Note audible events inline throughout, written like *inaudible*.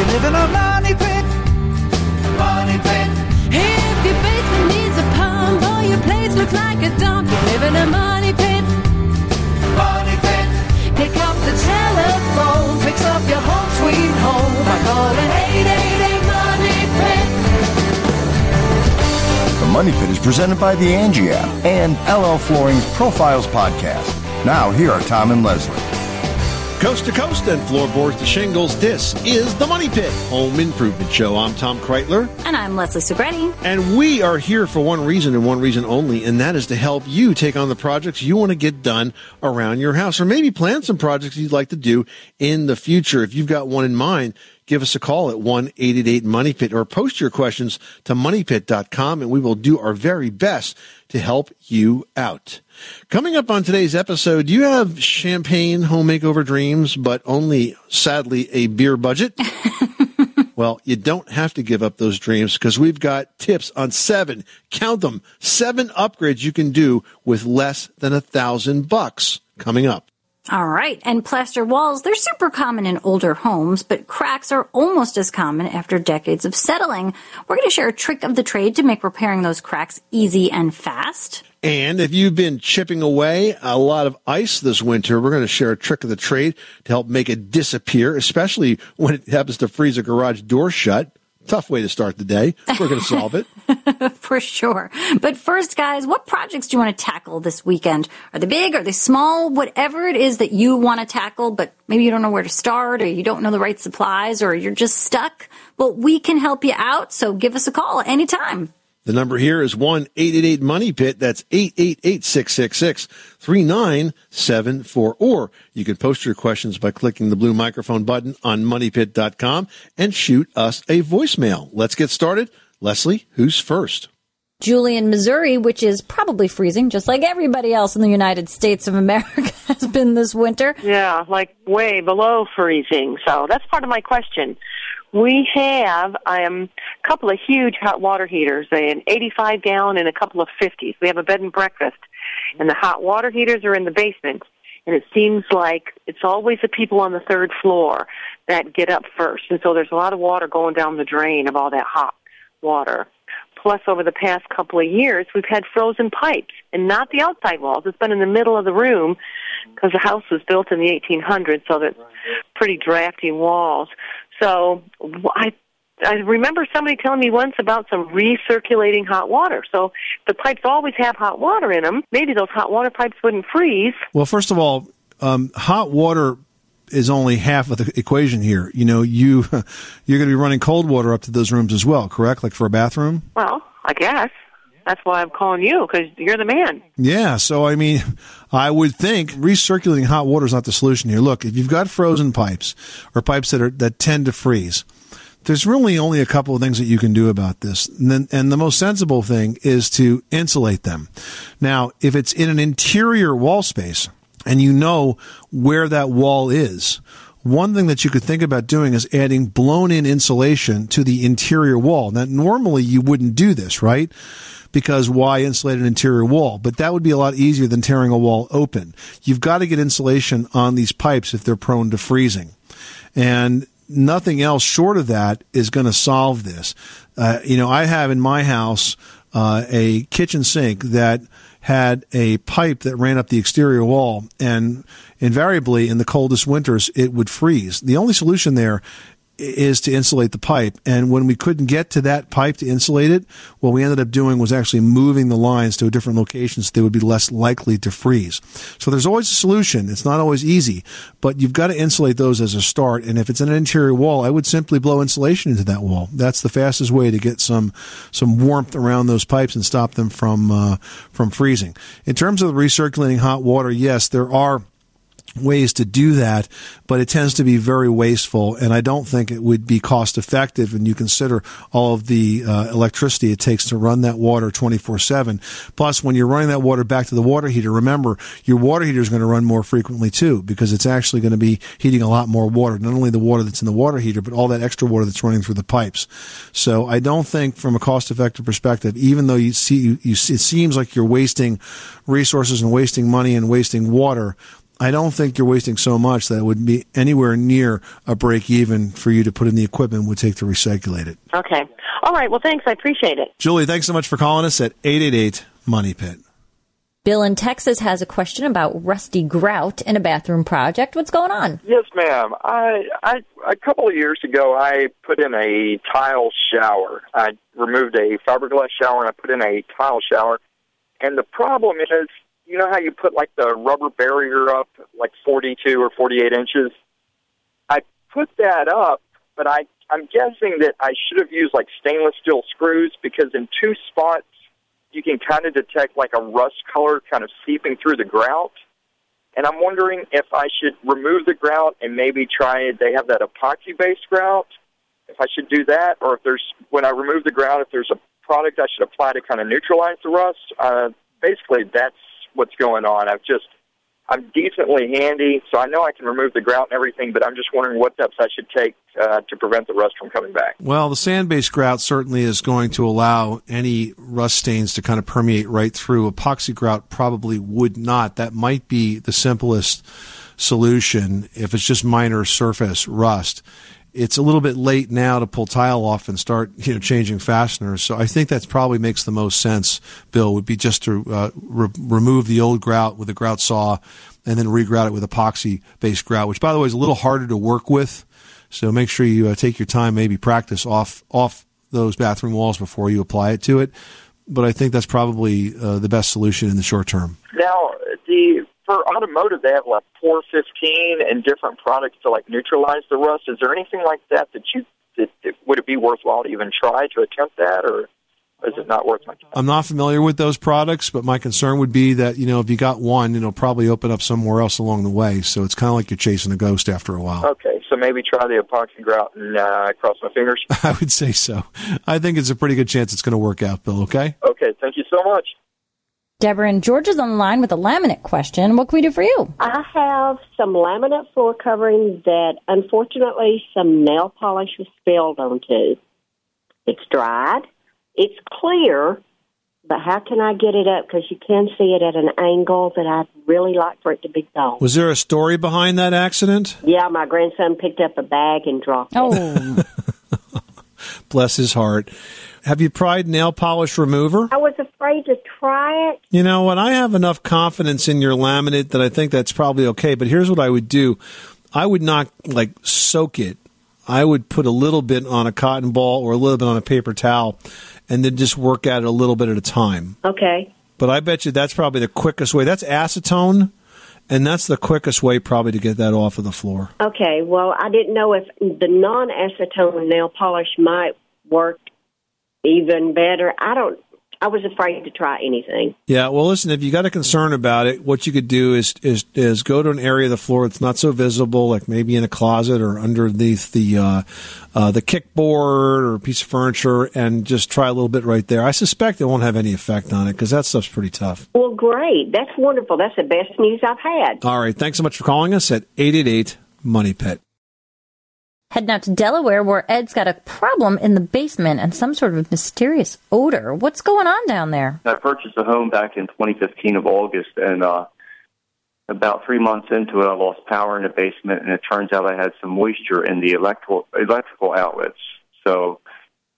you live in a money pit. Money pit. If your basement needs a pump or your place looks like a dump, you live in a money pit. Money pit. Pick up the telephone, fix up your home sweet home by calling 888 Money Pit. The Money Pit is presented by the Angie app and LL Flooring's Profiles podcast. Now, here are Tom and Leslie. Coast to coast and floorboards to shingles, this is the Money Pit Home Improvement Show. I'm Tom Kraeutler, And I'm Leslie Segrete. and we are here for one reason and one reason only, and that is to help you take on the projects you want to get done around your house, or maybe plan some projects you'd like to do in the future. If you've got one in mind, give us a call at 1-888 Money Pit or post your questions to moneypit.com, and we will do our very best to help you out. Coming up on today's episode, you have champagne home makeover dreams, but only sadly a beer budget? *laughs* well, you don't have to give up those dreams because we've got tips on seven, count them, seven upgrades you can do with less than a thousand bucks coming up. All right. And plaster walls, they're super common in older homes, but cracks are almost as common after decades of settling. We're going to share a trick of the trade to make repairing those cracks easy and fast. And if you've been chipping away a lot of ice this winter, we're going to share a trick of the trade to help make it disappear, especially when it happens to freeze a garage door shut. Tough way to start the day. We're going to solve it. *laughs* For sure. But first, guys, what projects do you want to tackle this weekend? Are they big? Are they small? Whatever it is that you want to tackle, but maybe you don't know where to start or you don't know the right supplies or you're just stuck. Well, we can help you out. So give us a call anytime. The number here is 1-888 Money Pit. That's 888-666-3974. Or you can post your questions by clicking the blue microphone button on moneypit.com and shoot us a voicemail. Let's get started. Leslie, who's first? Julie in, Missouri, which is probably freezing, just like everybody else in the United States of America *laughs* has been this winter. Yeah, like way below freezing. So that's part of my question. We have um, a couple of huge hot water heaters, an 85 gallon and a couple of 50s. We have a bed and breakfast, and the hot water heaters are in the basement. And it seems like it's always the people on the third floor that get up first. And so there's a lot of water going down the drain of all that hot water. Plus, over the past couple of years, we've had frozen pipes, and not the outside walls. It's been in the middle of the room because the house was built in the 1800s, so that's pretty drafty walls. So I I remember somebody telling me once about some recirculating hot water. So the pipes always have hot water in them. Maybe those hot water pipes wouldn't freeze. Well, first of all, um, hot water is only half of the equation here. You know, you *laughs* you're going to be running cold water up to those rooms as well, correct? Like for a bathroom. Well, I guess that's why I'm calling you because you're the man. Yeah. So I mean, I would think recirculating hot water is not the solution here. Look, if you've got frozen pipes or pipes that are that tend to freeze. There's really only a couple of things that you can do about this. And, then, and the most sensible thing is to insulate them. Now, if it's in an interior wall space and you know where that wall is, one thing that you could think about doing is adding blown in insulation to the interior wall. Now, normally you wouldn't do this, right? Because why insulate an interior wall? But that would be a lot easier than tearing a wall open. You've got to get insulation on these pipes if they're prone to freezing. And nothing else short of that is going to solve this. Uh, you know, I have in my house uh, a kitchen sink that had a pipe that ran up the exterior wall, and invariably in the coldest winters it would freeze. The only solution there is to insulate the pipe. And when we couldn't get to that pipe to insulate it, what we ended up doing was actually moving the lines to a different location so they would be less likely to freeze. So there's always a solution. It's not always easy, but you've got to insulate those as a start. And if it's an interior wall, I would simply blow insulation into that wall. That's the fastest way to get some some warmth around those pipes and stop them from uh, from freezing. In terms of recirculating hot water, yes, there are ways to do that, but it tends to be very wasteful, and I don't think it would be cost effective when you consider all of the uh, electricity it takes to run that water 24 7. Plus, when you're running that water back to the water heater, remember your water heater is going to run more frequently too, because it's actually going to be heating a lot more water, not only the water that's in the water heater, but all that extra water that's running through the pipes. So I don't think, from a cost effective perspective, even though you see, you, you, it seems like you're wasting resources and wasting money and wasting water, I don't think you're wasting so much that it would be anywhere near a break even for you to put in the equipment would take to recirculate it. Okay. All right. Well, thanks. I appreciate it. Julie, thanks so much for calling us at 888 Money Pit. Bill in Texas has a question about rusty grout in a bathroom project. What's going on? Yes, ma'am. I, I, a couple of years ago, I put in a tile shower. I removed a fiberglass shower and I put in a tile shower. And the problem is, you know how you put like the rubber barrier up, like 42 or 48 inches? I put that up, but I, I'm guessing that I should have used like stainless steel screws because in two spots, you can kind of detect like a rust color kind of seeping through the grout. And I'm wondering if I should remove the grout and maybe try, they have that epoxy based grout, if I should do that, or if there's, when I remove the grout, if there's a product I should apply to kind of neutralize the rust. Uh, basically, that's what's going on. I've just, I'm decently handy, so I know I can remove the grout and everything, but I'm just wondering what steps I should take uh, to prevent the rust from coming back. Well, the sand based grout certainly is going to allow any rust stains to kind of permeate right through. Epoxy grout probably would not. That might be the simplest solution if it's just minor surface rust. It's a little bit late now to pull tile off and start, you know, changing fasteners. So I think that probably makes the most sense. Bill would be just to uh, re- remove the old grout with a grout saw, and then regrout it with epoxy based grout, which by the way is a little harder to work with. So make sure you uh, take your time, maybe practice off off those bathroom walls before you apply it to it. But I think that's probably uh, the best solution in the short term. Now, the for automotive, they have like POR-15 and different products to like neutralize the rust. Is there anything like that that you that, that would it be worthwhile to even try to attempt that, or is it not worth my time? I'm not familiar with those products, but my concern would be that you know if you got one, it'll probably open up somewhere else along the way. So it's kind of like you're chasing a ghost after a while. Okay, so maybe try the epoxy grout and uh, cross my fingers. *laughs* I would say so. I think it's a pretty good chance it's going to work out, Bill. Okay. Okay, thank you so much. Deborah and George is on the line with a laminate question. What can we do for you? I have some laminate floor covering that unfortunately some nail polish was spilled onto. It's dried. It's clear, but how can I get it up? Because you can see it at an angle that I'd really like for it to be gone. Was there a story behind that accident? Yeah, my grandson picked up a bag and dropped it. Oh, *laughs* Bless his heart. Have you tried nail polish remover? I was afraid to try it. You know what? I have enough confidence in your laminate that I think that's probably okay. But here's what I would do I would not like soak it. I would put a little bit on a cotton ball or a little bit on a paper towel and then just work at it a little bit at a time. Okay. But I bet you that's probably the quickest way. That's acetone, and that's the quickest way probably to get that off of the floor. Okay. Well, I didn't know if the non acetone nail polish might work even better. I don't. I was afraid to try anything. Yeah, well, listen. If you got a concern about it, what you could do is is is go to an area of the floor that's not so visible, like maybe in a closet or underneath the uh, uh, the kickboard or a piece of furniture, and just try a little bit right there. I suspect it won't have any effect on it because that stuff's pretty tough. Well, great. That's wonderful. That's the best news I've had. All right, thanks so much for calling us at eight eight eight Money Pit. Heading out to Delaware where Ed's got a problem in the basement and some sort of mysterious odor. What's going on down there? I purchased a home back in 2015 of August, and uh, about three months into it, I lost power in the basement, and it turns out I had some moisture in the electrical electrical outlets. So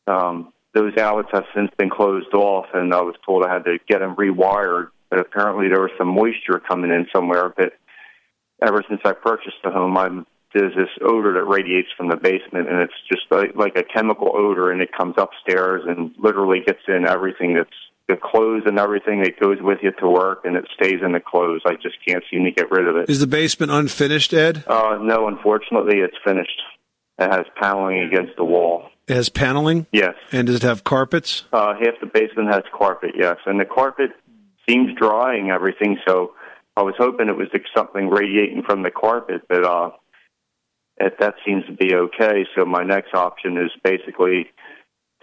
um, those outlets have since been closed off, and I was told I had to get them rewired. But apparently, there was some moisture coming in somewhere. But ever since I purchased the home, I'm there's this odor that radiates from the basement, and it's just like, like a chemical odor, and it comes upstairs and literally gets in everything that's the clothes and everything that goes with you to work, and it stays in the clothes. I just can't seem to get rid of it. Is the basement unfinished, Ed? Uh, no, unfortunately, it's finished. It has paneling against the wall. It has paneling, Yes. and does it have carpets? Uh, half the basement has carpet, yes. And the carpet seems dry and everything, so I was hoping it was something radiating from the carpet, but uh, it, that seems to be okay. So my next option is basically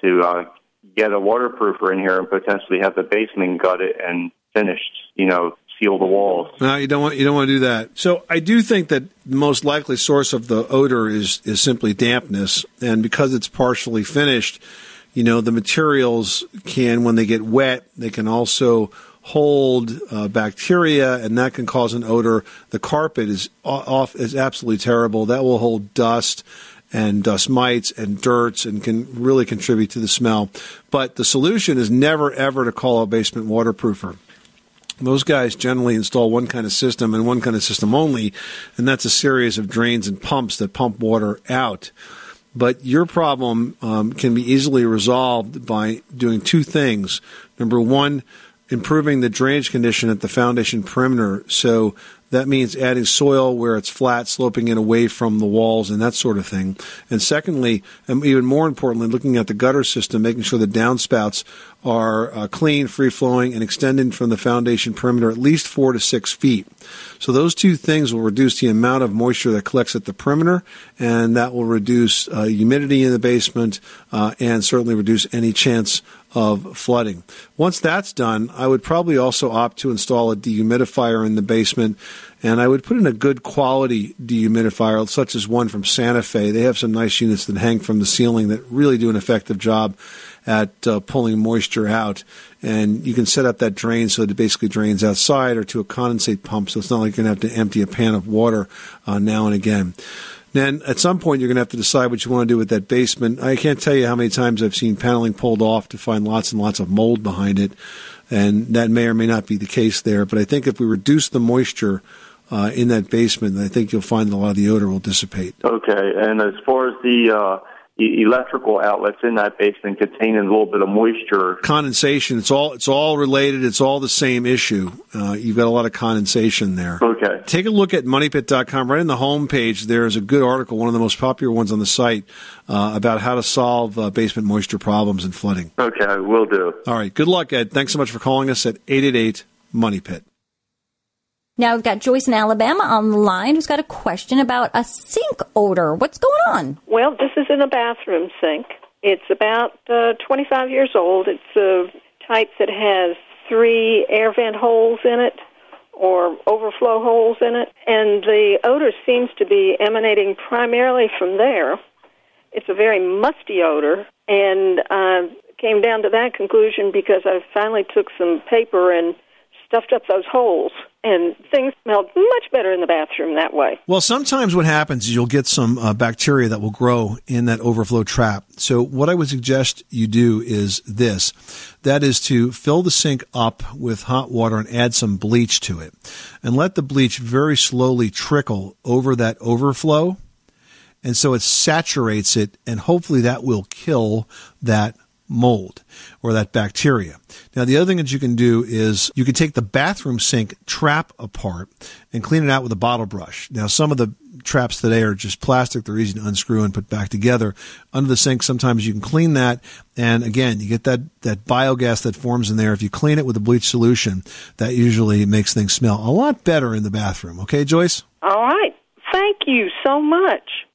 to uh, get a waterproofer in here and potentially have the basement gutted and finished, you know, seal the walls. No, you don't want you don't want to do that. So I do think that the most likely source of the odor is is simply dampness, and because it's partially finished, you know the materials can when they get wet, they can also hold uh, bacteria, and that can cause an odor. The carpet is off is absolutely terrible. That will hold dust and dust mites and dirts and can really contribute to the smell. But the solution is never ever to call a basement waterproofer. Those guys generally install one kind of system and one kind of system only, and that's a series of drains and pumps that pump water out. But your problem um, can be easily resolved by doing two things. Number one, improving the drainage condition at the foundation perimeter. So that means adding soil where it's flat, sloping it away from the walls and that sort of thing. And secondly, and even more importantly, looking at the gutter system, making sure the downspouts are uh, clean, free flowing, and extending from the foundation perimeter at least four to six feet. So those two things will reduce the amount of moisture that collects at the perimeter, and that will reduce uh, humidity in the basement uh, and certainly reduce any chance of flooding. Once that's done, I would probably also opt to install a dehumidifier in the basement, and I would put in a good quality dehumidifier, such as one from Santa Fe. They have some nice units that hang from the ceiling that really do an effective job at uh, pulling moisture out. And you can set up that drain so that it basically drains outside or to a condensate pump, so it's not like you're going to have to empty a pan of water uh, now and again. Then at some point you're going to have to decide what you want to do with that basement. I can't tell you how many times I've seen paneling pulled off to find lots and lots of mold behind it, and that may or may not be the case there. But I think if we reduce the moisture uh, in that basement, I think you'll find a lot of the odor will dissipate. Okay, and as far as the uh, electrical outlets in that basement containing a little bit of moisture. Condensation. It's all it's all related. It's all the same issue. Uh, you've got a lot of condensation there. Okay. Take a look at moneypit.com. Right in the home page, there is a good article, one of the most popular ones on the site, uh, about how to solve uh, basement moisture problems and flooding. Okay, will do. All right. Good luck, Ed. Thanks so much for calling us at 888 Money Pit. Now we've got Joyce in Alabama on the line who's got a question about a sink odor. What's going on? Well, this is in a bathroom sink. It's about uh, 25 years old. It's a type that has three air vent holes in it or overflow holes in it, and the odor seems to be emanating primarily from there. It's a very musty odor, and I came down to that conclusion because I finally took some paper and stuffed up those holes, and things smelled much better in the bathroom that way. Well, sometimes what happens is you'll get some uh, bacteria that will grow in that overflow trap. So, what I would suggest you do is this that is to fill the sink up with hot water and add some bleach to it. And let the bleach very slowly trickle over that overflow. And so it saturates it, and hopefully that will kill that mold or that bacteria. Now, the other thing that you can do is you can take the bathroom sink trap apart and clean it out with a bottle brush. Now, some of the traps today are just plastic. They're easy to unscrew and put back together. Under the sink, sometimes you can clean that. And again, you get that, that biogas that forms in there. If you clean it with a bleach solution, that usually makes things smell a lot better in the bathroom. Okay, Joyce? All right. Thank you so much.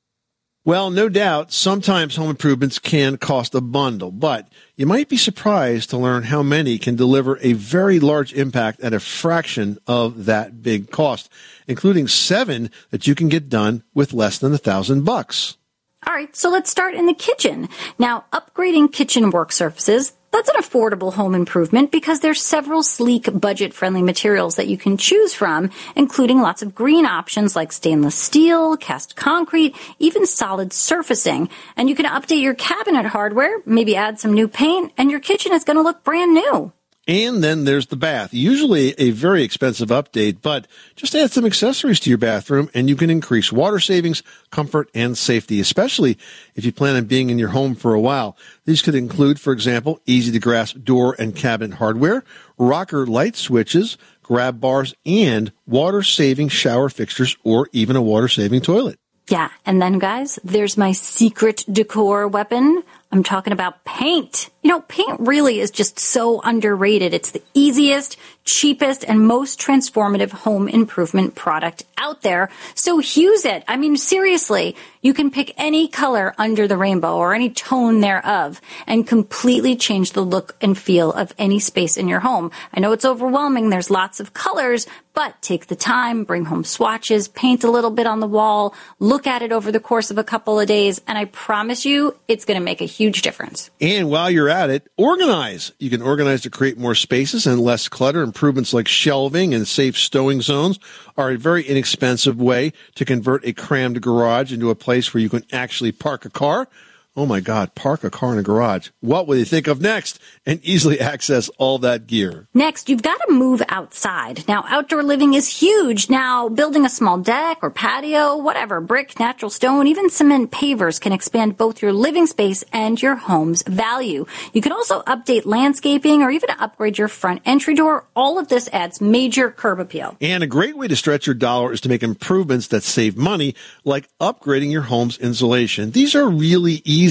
Well, no doubt, sometimes home improvements can cost a bundle, but you might be surprised to learn how many can deliver a very large impact at a fraction of that big cost, including seven that you can get done with less than a thousand bucks. All right, so let's start in the kitchen. Now, upgrading kitchen work surfaces, that's an affordable home improvement because there's several sleek, budget-friendly materials that you can choose from, including lots of green options like stainless steel, cast concrete, even solid surfacing. And you can update your cabinet hardware, maybe add some new paint, and your kitchen is going to look brand new. And then there's the bath. Usually a very expensive update, but just add some accessories to your bathroom and you can increase water savings, comfort, and safety, especially if you plan on being in your home for a while. These could include, for example, easy to grasp door and cabinet hardware, rocker light switches, grab bars, and water saving shower fixtures or even a water saving toilet. Yeah, and then guys, there's my secret decor weapon. I'm talking about paint. You know, paint really is just so underrated. It's the easiest, cheapest, and most transformative home improvement product out there. So use it. I mean, seriously, you can pick any color under the rainbow or any tone thereof and completely change the look and feel of any space in your home. I know it's overwhelming. There's lots of colors, but take the time, bring home swatches, paint a little bit on the wall, look at it over the course of a couple of days, and I promise you it's going to make a huge difference. And while you're at it, organize. You can organize to create more spaces and less clutter. Improvements like shelving and safe stowing zones are a very inexpensive way to convert a crammed garage into a place where you can actually park a car. Oh my God, park a car in a garage. What will you think of next? And easily access all that gear. Next, you've got to move outside. Now, outdoor living is huge. Now, building a small deck or patio, whatever, brick, natural stone, even cement pavers can expand both your living space and your home's value. You can also update landscaping or even upgrade your front entry door. All of this adds major curb appeal. And a great way to stretch your dollar is to make improvements that save money, like upgrading your home's insulation. These are really easy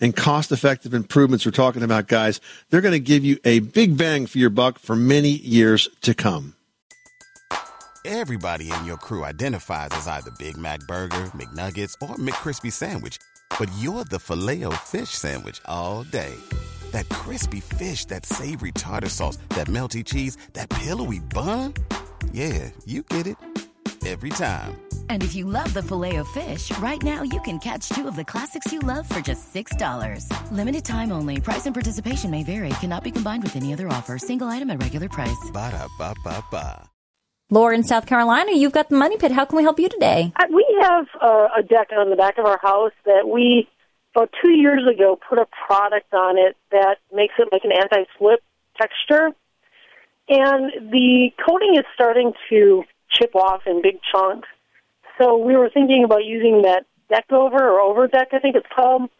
and cost effective improvements we're talking about, guys. They're going to give you a big bang for your buck for many years to come. Everybody in your crew identifies as either Big Mac Burger, McNuggets, or McCrispy Sandwich. But you're the filet fish Sandwich all day. That crispy fish, that savory tartar sauce, that melty cheese, that pillowy bun. Yeah, you get it. Every time. And if you love the Filet-O-Fish, right now you can catch two of the classics you love for just $6. Limited time only. Price and participation may vary. Cannot be combined with any other offer. Single item at regular price. Ba da ba ba ba. Laura in South Carolina, you've got the money pit. How can we help you today? Uh, We have uh, a deck on the back of our house that we, about two years ago, put a product on it that makes it like an anti-slip texture. And the coating is starting to chip off in big chunks. So we were thinking about using that deck over or over deck, I think it's called.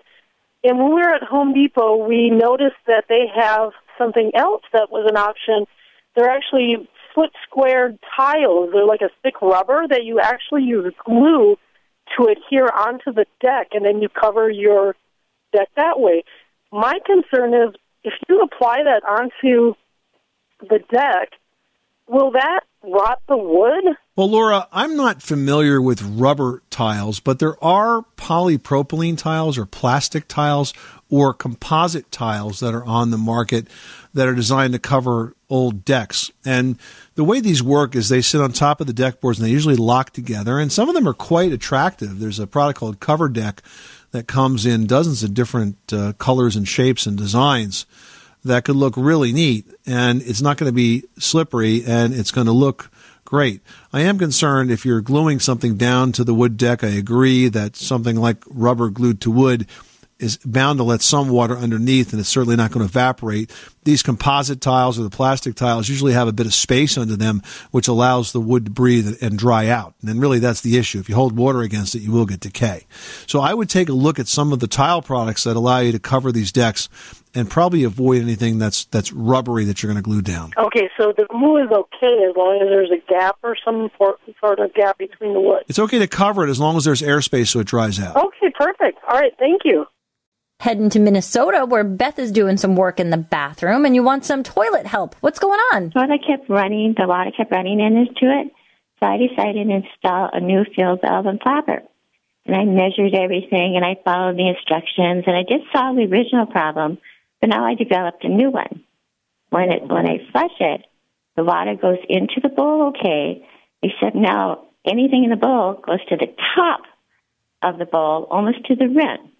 And when we were at Home Depot, we noticed that they have something else that was an option. They're actually foot squared tiles. They're like a thick rubber that you actually use glue to adhere onto the deck, and then you cover your deck that way. My concern is if you apply that onto the deck, will that rot the wood? Well, Laura, I'm not familiar with rubber tiles, but there are polypropylene tiles or plastic tiles or composite tiles that are on the market that are designed to cover old decks. And the way these work is they sit on top of the deck boards and they usually lock together. And some of them are quite attractive. There's a product called Cover Deck that comes in dozens of different uh, colors and shapes and designs that could look really neat. And it's not going to be slippery and it's going to look great. I am concerned if you're gluing something down to the wood deck. I agree that something like rubber glued to wood is bound to let some water underneath and it's certainly not going to evaporate. These composite tiles or the plastic tiles usually have a bit of space under them, which allows the wood to breathe and dry out. And then really that's the issue. If you hold water against it, you will get decay. So I would take a look at some of the tile products that allow you to cover these decks and probably avoid anything that's, that's rubbery that you're going to glue down. Okay, so the glue is okay as long as there's a gap or some sort of gap between the wood. It's okay to cover it as long as there's airspace so it dries out. Okay, perfect. All right, thank you. Heading to Minnesota, where Beth is doing some work in the bathroom, and you want some toilet help. What's going on? Toilet kept running, the water kept running into it, so I decided to install a new fill valve and flapper. And I measured everything, and I followed the instructions, and I did solve the original problem, but now I developed a new one. When it when I flush it, the water goes into the bowl okay, except now anything in the bowl goes to the top of the bowl, almost to the rim.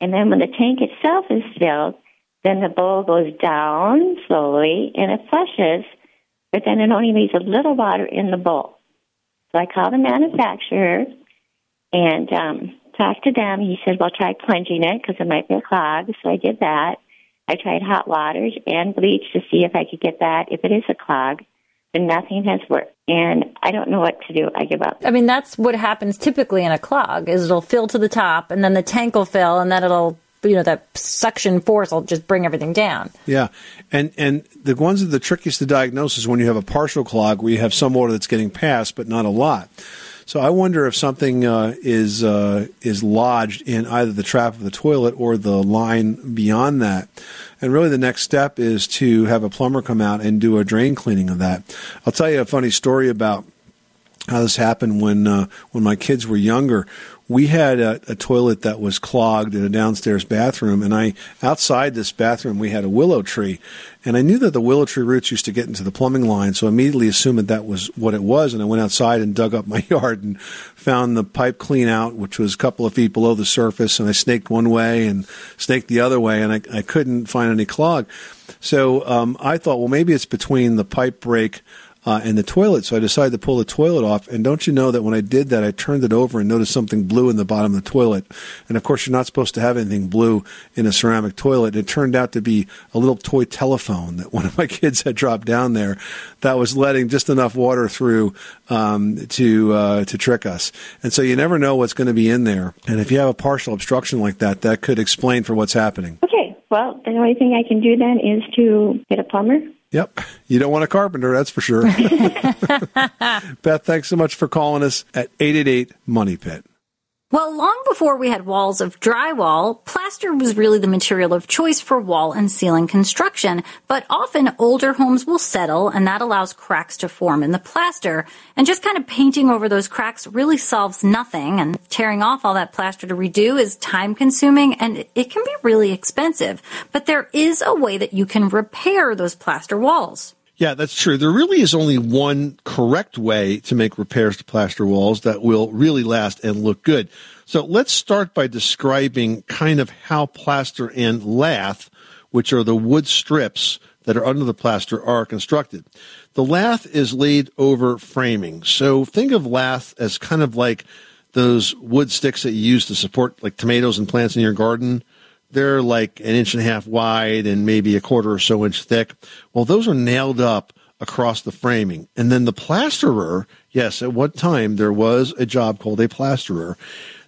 And then when the tank itself is filled, then the bowl goes down slowly and it flushes, but then it only leaves a little water in the bowl. So I called the manufacturer and um, talked to them. He said, well, try plunging it because it might be a clog. So I did that. I tried hot waters and bleach to see if I could get that, if it is a clog, but nothing has worked. And I don't know what to do. I give up. I mean, that's what happens typically in a clog is it'll fill to the top and then the tank will fill and then it'll, you know, that suction force will just bring everything down. Yeah, and and the ones that are the trickiest to diagnose is when you have a partial clog where you have some water that's getting past but not a lot. So I wonder if something uh, is uh, is lodged in either the trap of the toilet or the line beyond that. And really, the next step is to have a plumber come out and do a drain cleaning of that. I'll tell you a funny story about how this happened when uh, when my kids were younger. We had a, a toilet that was clogged in a downstairs bathroom, and I outside this bathroom we had a willow tree, and I knew that the willow tree roots used to get into the plumbing line, so I immediately assumed that that was what it was, and I went outside and dug up my *laughs* yard and found the pipe clean out, which was a couple of feet below the surface, and I snaked one way and snaked the other way, and I, I couldn't find any clog. So um, I thought, well, maybe it's between the pipe break uh, and the toilet. So I decided to pull the toilet off. And don't you know that when I did that, I turned it over and noticed something blue in the bottom of the toilet. And of course, you're not supposed to have anything blue in a ceramic toilet. It turned out to be a little toy telephone that *laughs* one of my kids had dropped down there that was letting just enough water through um, to uh, to trick us. And so you never know what's going to be in there. And if you have a partial obstruction like that, that could explain for what's happening. Okay, well, the only thing I can do then is to get a plumber. Yep. You don't want a carpenter, that's for sure. *laughs* Beth, thanks so much for calling us at 888 Money Pit. Well, long before we had walls of drywall, plaster was really the material of choice for wall and ceiling construction. But often older homes will settle and that allows cracks to form in the plaster. And just kind of painting over those cracks really solves nothing. And tearing off all that plaster to redo is time consuming and it can be really expensive. But there is a way that you can repair those plaster walls. Yeah, that's true. There really is only one correct way to make repairs to plaster walls that will really last and look good. So let's start by describing kind of how plaster and lath, which are the wood strips that are under the plaster, are constructed. The lath is laid over framing. So think of lath as kind of like those wood sticks that you use to support like tomatoes and plants in your garden they're like an inch and a half wide and maybe a quarter or so inch thick. Well, those are nailed up across the framing. And then the plasterer, yes, at one time there was a job called a plasterer.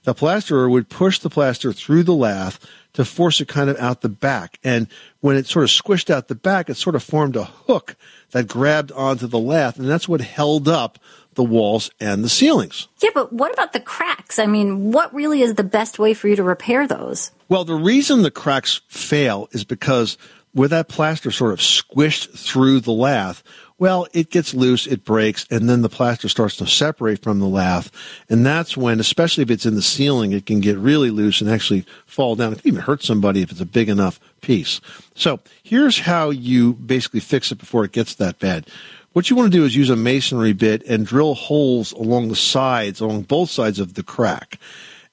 The plasterer would push the plaster through the lath to force it kind of out the back. And when it sort of squished out the back, it sort of formed a hook that grabbed onto the lath. And that's what held up the walls and the ceilings. Yeah, but what about the cracks? I mean, what really is the best way for you to repair those? Well, the reason the cracks fail is because with that plaster sort of squished through the lath, well, it gets loose, it breaks, and then the plaster starts to separate from the lath. And that's when, especially if it's in the ceiling, it can get really loose and actually fall down. It can even hurt somebody if it's a big enough piece. So here's how you basically fix it before it gets that bad. What you want to do is use a masonry bit and drill holes along the sides, along both sides of the crack.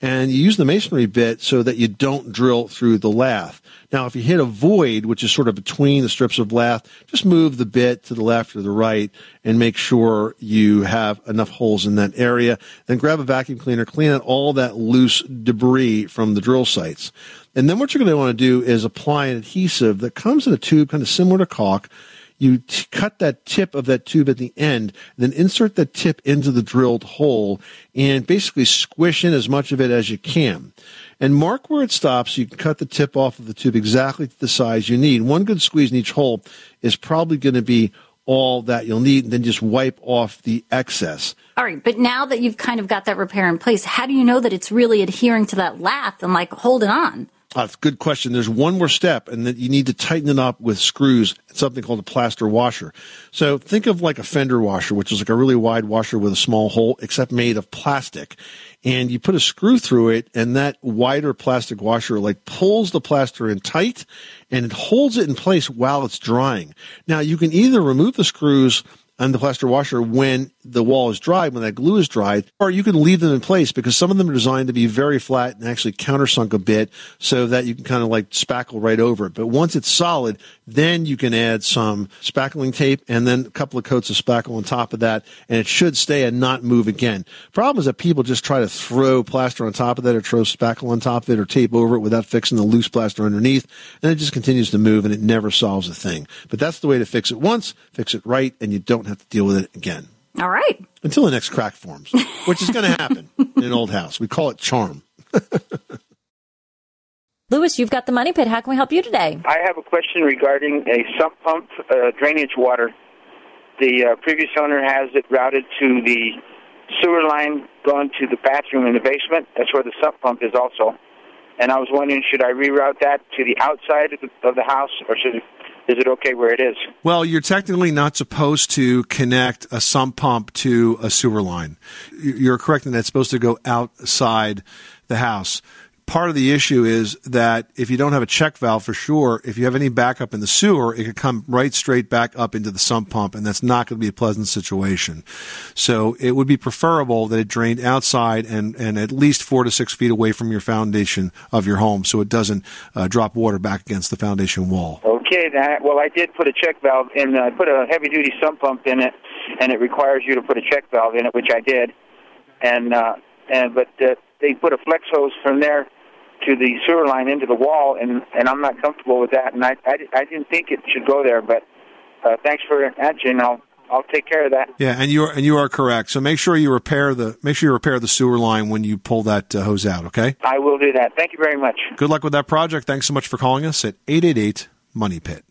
And you use the masonry bit so that you don't drill through the lath. Now, if you hit a void, which is sort of between the strips of lath, just move the bit to the left or the right and make sure you have enough holes in that area. Then grab a vacuum cleaner, clean out all that loose debris from the drill sites. And then what you're going to want to do is apply an adhesive that comes in a tube kind of similar to caulk you t- cut that tip of that tube at the end, then insert the tip into the drilled hole and basically squish in as much of it as you can. And mark where it stops. You can cut the tip off of the tube exactly to the size you need. One good squeeze in each hole is probably going to be all that you'll need, and then just wipe off the excess. All right, but now that you've kind of got that repair in place, how do you know that it's really adhering to that lath and like holding on? Uh, good question. There's one more step, and that you need to tighten it up with screws, something called a plaster washer. So think of like a fender washer, which is like a really wide washer with a small hole, except made of plastic. And you put a screw through it, and that wider plastic washer like pulls the plaster in tight, and it holds it in place while it's drying. Now you can either remove the screws on the plaster washer when the wall is dried, when that glue is dried, or you can leave them in place because some of them are designed to be very flat and actually countersunk a bit so that you can kind of like spackle right over it. But once it's solid, then you can add some spackling tape and then a couple of coats of spackle on top of that, and it should stay and not move again. Problem is that people just try to throw plaster on top of that or throw spackle on top of it or tape over it without fixing the loose plaster underneath, and it just continues to move and it never solves a thing. But that's the way to fix it once, fix it right, and you don't have to deal with it again. All right. Until the next crack forms, which is going to happen in an old house. We call it charm. *laughs* Lewis, you've got the money pit. How can we help you today? I have a question regarding a sump pump uh, drainage water. The uh, previous owner has it routed to the sewer line going to the bathroom in the basement. That's where the sump pump is also. And I was wondering, should I reroute that to the outside of the, of the house, or should it is it okay where it is? Well, you're technically not supposed to connect a sump pump to a sewer line. You're correct in that it's supposed to go outside the house. Part of the issue is that if you don't have a check valve for sure, if you have any backup in the sewer, it could come right straight back up into the sump pump, and that's not going to be a pleasant situation. So it would be preferable that it drained outside and, and at least four to six feet away from your foundation of your home so it doesn't uh, drop water back against the foundation wall. Okay, that, well, I did put a check valve in. I put a heavy duty sump pump in it, and it requires you to put a check valve in it, which I did. And uh, and but uh, they put a flex hose from there to the sewer line into the wall, and and I'm not comfortable with that. And I I, I didn't think it should go there, but uh, thanks for answering. I'll I'll take care of that. Yeah, and you are and you are correct. So make sure you repair the make sure you repair the sewer line when you pull that uh, hose out. Okay. I will do that. Thank you very much. Good luck with that project. Thanks so much for calling us at eight eight eight Money Pit.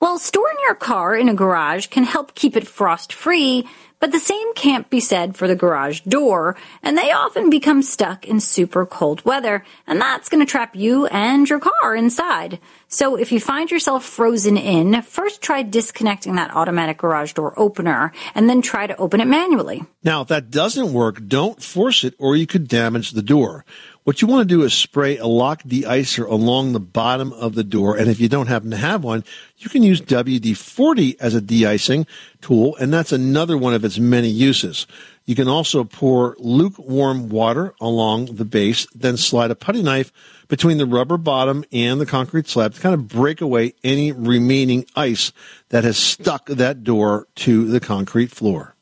Well, storing your car in a garage can help keep it frost free, but the same can't be said for the garage door, and they often become stuck in super cold weather, and that's going to trap you and your car inside. So if you find yourself frozen in, first try disconnecting that automatic garage door opener, and then try to open it manually. Now, if that doesn't work, don't force it or you could damage the door. What you want to do is spray a lock deicer along the bottom of the door. And if you don't happen to have one, you can use WD-40 as a de-icing tool. And that's another one of its many uses. You can also pour lukewarm water along the base, then slide a putty knife between the rubber bottom and the concrete slab to kind of break away any remaining ice that has stuck that door to the concrete floor.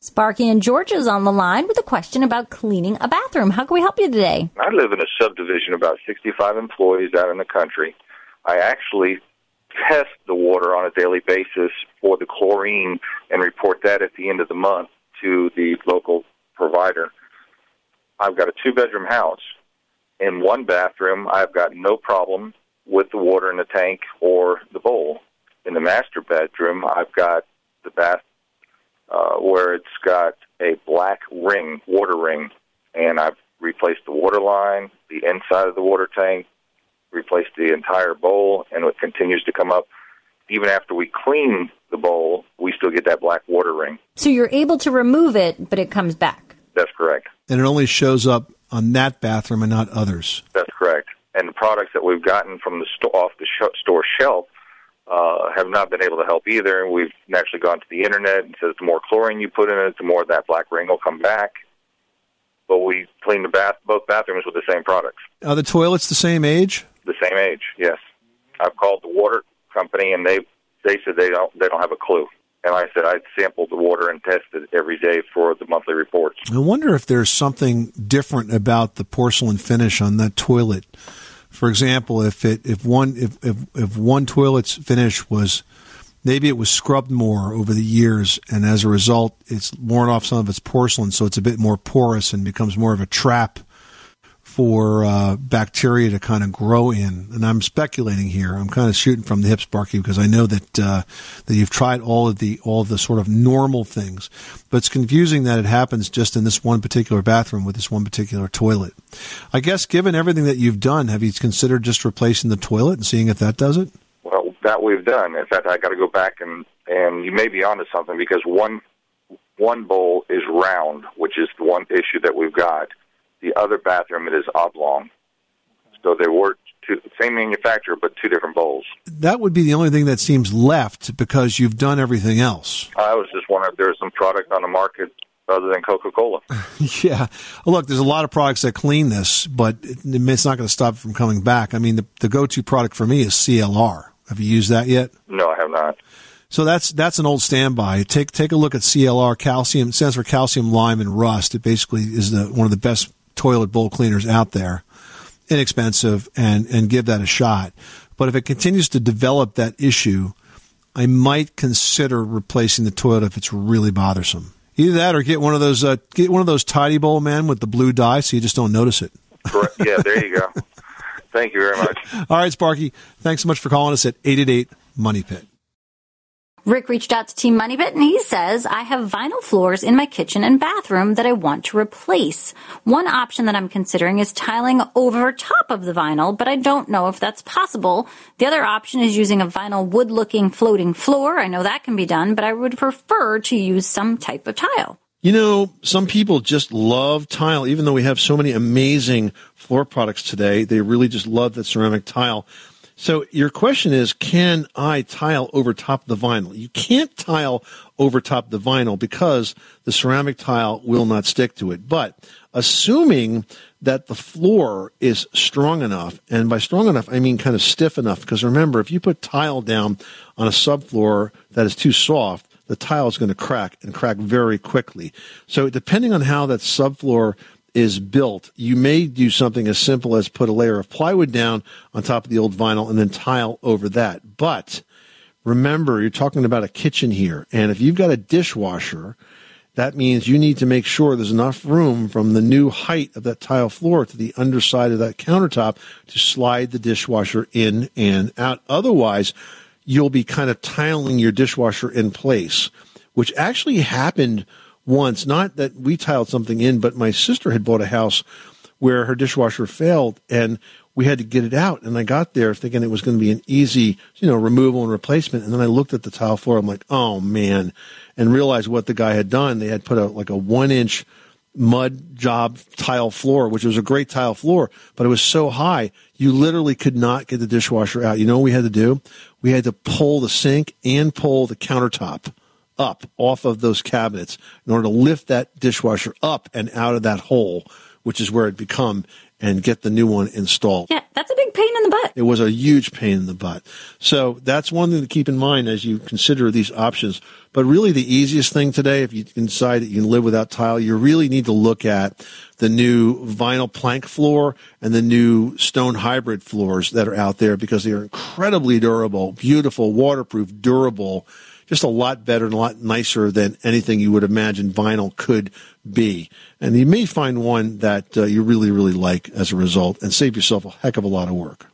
Sparky and George is on the line with a question about cleaning a bathroom. How can we help you today? I live in a subdivision about 65 employees out in the country. I actually test the water on a daily basis for the chlorine and report that at the end of the month to the local provider. I've got a two bedroom house. In one bathroom, I've got no problem with the water in the tank or the bowl. In the master bedroom, I've got the bath uh, where it's got a black ring, water ring, and I've replaced the water line, the inside of the water tank, replaced the entire bowl, and it continues to come up. Even after we clean the bowl, we still get that black water ring. So you're able to remove it, but it comes back. That's correct. And it only shows up on that bathroom and not others. That's correct. And the products that we've gotten from the sto- off the sh- store shelf uh, have not been able to help either. And we've actually gone to the internet and says the more chlorine you put in it, the more that black ring will come back. But we clean the bath both bathrooms with the same products, Are the toilets the same age? the same age. Yes, I've called the water company and they they said they don't they don't have a clue. And like I said I sampled the water and tested it every day for the monthly reports. I wonder if there's something different about the porcelain finish on that toilet. For example, if it if one if if, if one toilet's finish was maybe it was scrubbed more over the years, and as a result, it's worn off some of its porcelain, so it's a bit more porous and becomes more of a trap for uh, bacteria to kind of grow in. And I'm speculating here. I'm kind of shooting from the hip, Sparky, because I know that uh, that you've tried all of the all of the sort of normal things, but it's confusing that it happens just in this one particular bathroom with this one particular toilet. I guess, given everything that you've done, have you considered just replacing the toilet and seeing if that does it? Well, that we've done. In fact, I got to go back and and you may be onto something because one one bowl is round, which is the one issue that we've got. The other bathroom it is oblong. So they were two, same manufacturer but two different bowls. That would be the only thing that seems left because you've done everything else. I was just wondering if there was some product on the market other than Coca Cola. *laughs* yeah. Look, there's a lot of products that clean this, but it's not going to stop it from coming back. I mean, the, the go-to product for me is CLR. Have you used that yet? No, I have not. So that's that's an old standby. Take take a look at CLR calcium. It stands for calcium, lime, and rust. It basically is the one of the best toilet bowl cleaners out there. Inexpensive, and and give that a shot. But if it continues to develop that issue, I might consider replacing the toilet if it's really bothersome. Either that, or get one of those uh, get one of those Ty-D-Bol men with the blue dye, so you just don't notice it. Correct. Yeah, there you go. *laughs* Thank you very much. All right, Sparky. Thanks so much for calling us at eight eight eight Money Pit. Rick reached out to Team Money Pit and he says, I have vinyl floors in my kitchen and bathroom that I want to replace. One option that I'm considering is tiling over top of the vinyl, but I don't know if that's possible. The other option is using a vinyl wood looking floating floor. I know that can be done, but I would prefer to use some type of tile. You know, some people just love tile, even though we have so many amazing floor products today. They really just love that ceramic tile. So your question is, can I tile over top the vinyl? You can't tile over top the vinyl because the ceramic tile will not stick to it. But assuming that the floor is strong enough, and by strong enough, I mean kind of stiff enough, because remember, if you put tile down on a subfloor that is too soft, the tile is going to crack and crack very quickly. So depending on how that subfloor is built, you may do something as simple as put a layer of plywood down on top of the old vinyl and then tile over that. But remember, you're talking about a kitchen here. And if you've got a dishwasher, that means you need to make sure there's enough room from the new height of that tile floor to the underside of that countertop to slide the dishwasher in and out. Otherwise, you'll be kind of tiling your dishwasher in place, which actually happened once. Not that we tiled something in, but my sister had bought a house where her dishwasher failed and we had to get it out. And I got there thinking it was going to be an easy, you know, removal and replacement. And then I looked at the tile floor. I'm like, oh man, and realized what the guy had done. They had put a like a one inch mud job tile floor, which was a great tile floor, but it was so high, you literally could not get the dishwasher out. You know what we had to do? We had to pull the sink and pull the countertop up off of those cabinets in order to lift that dishwasher up and out of that hole, which is where it become and get the new one installed. Yeah, that's a big pain in the butt. It was a huge pain in the butt. So that's one thing to keep in mind as you consider these options. But really, the easiest thing today, if you decide that you can live without tile, you really need to look at the new vinyl plank floor and the new stone hybrid floors that are out there because they are incredibly durable, beautiful, waterproof, durable, just a lot better and a lot nicer than anything you would imagine vinyl could be. And you may find one that uh, you really, really like as a result and save yourself a heck of a lot of work.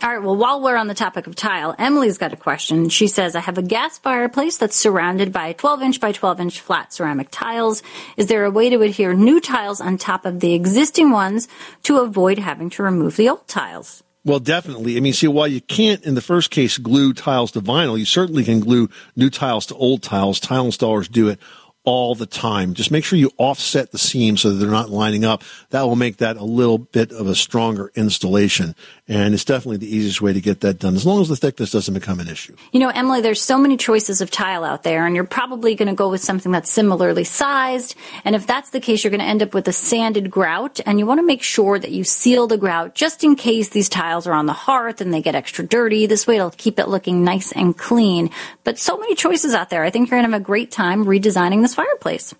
All right. Well, while we're on the topic of tile, Emily's got a question. She says, I have a gas fireplace that's surrounded by 12 inch by 12 inch flat ceramic tiles. Is there a way to adhere new tiles on top of the existing ones to avoid having to remove the old tiles? Well, definitely. I mean, see, while you can't, in the first case, glue tiles to vinyl, you certainly can glue new tiles to old tiles. Tile installers do it all the time. Just make sure you offset the seams so that they're not lining up. That will make that a little bit of a stronger installation. And it's definitely the easiest way to get that done, as long as the thickness doesn't become an issue. You know, Emily, there's so many choices of tile out there, and you're probably going to go with something that's similarly sized. And if that's the case, you're going to end up with a sanded grout, and you want to make sure that you seal the grout just in case these tiles are on the hearth and they get extra dirty. This way it'll keep it looking nice and clean. But so many choices out there. I think you're going to have a great time redesigning this fireplace.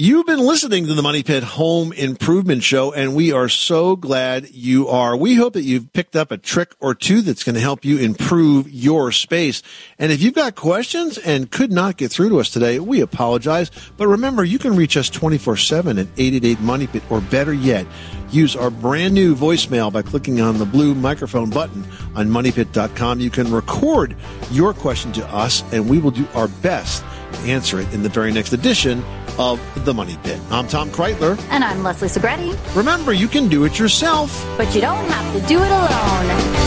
You've been listening to the Money Pit Home Improvement Show, and we are so glad you are. We hope that you've picked up a trick or two that's going to help you improve your space. And if you've got questions and could not get through to us today, we apologize. But remember, you can reach us 24 7 at 888 Money Pit, or better yet, use our brand new voicemail by clicking on the blue microphone button on moneypit.com. You can record your question to us, and we will do our best answer it in the very next edition of The Money Pit. I'm Tom Kraeutler. And I'm Leslie Segrete. Remember, you can do it yourself. But you don't have to do it alone.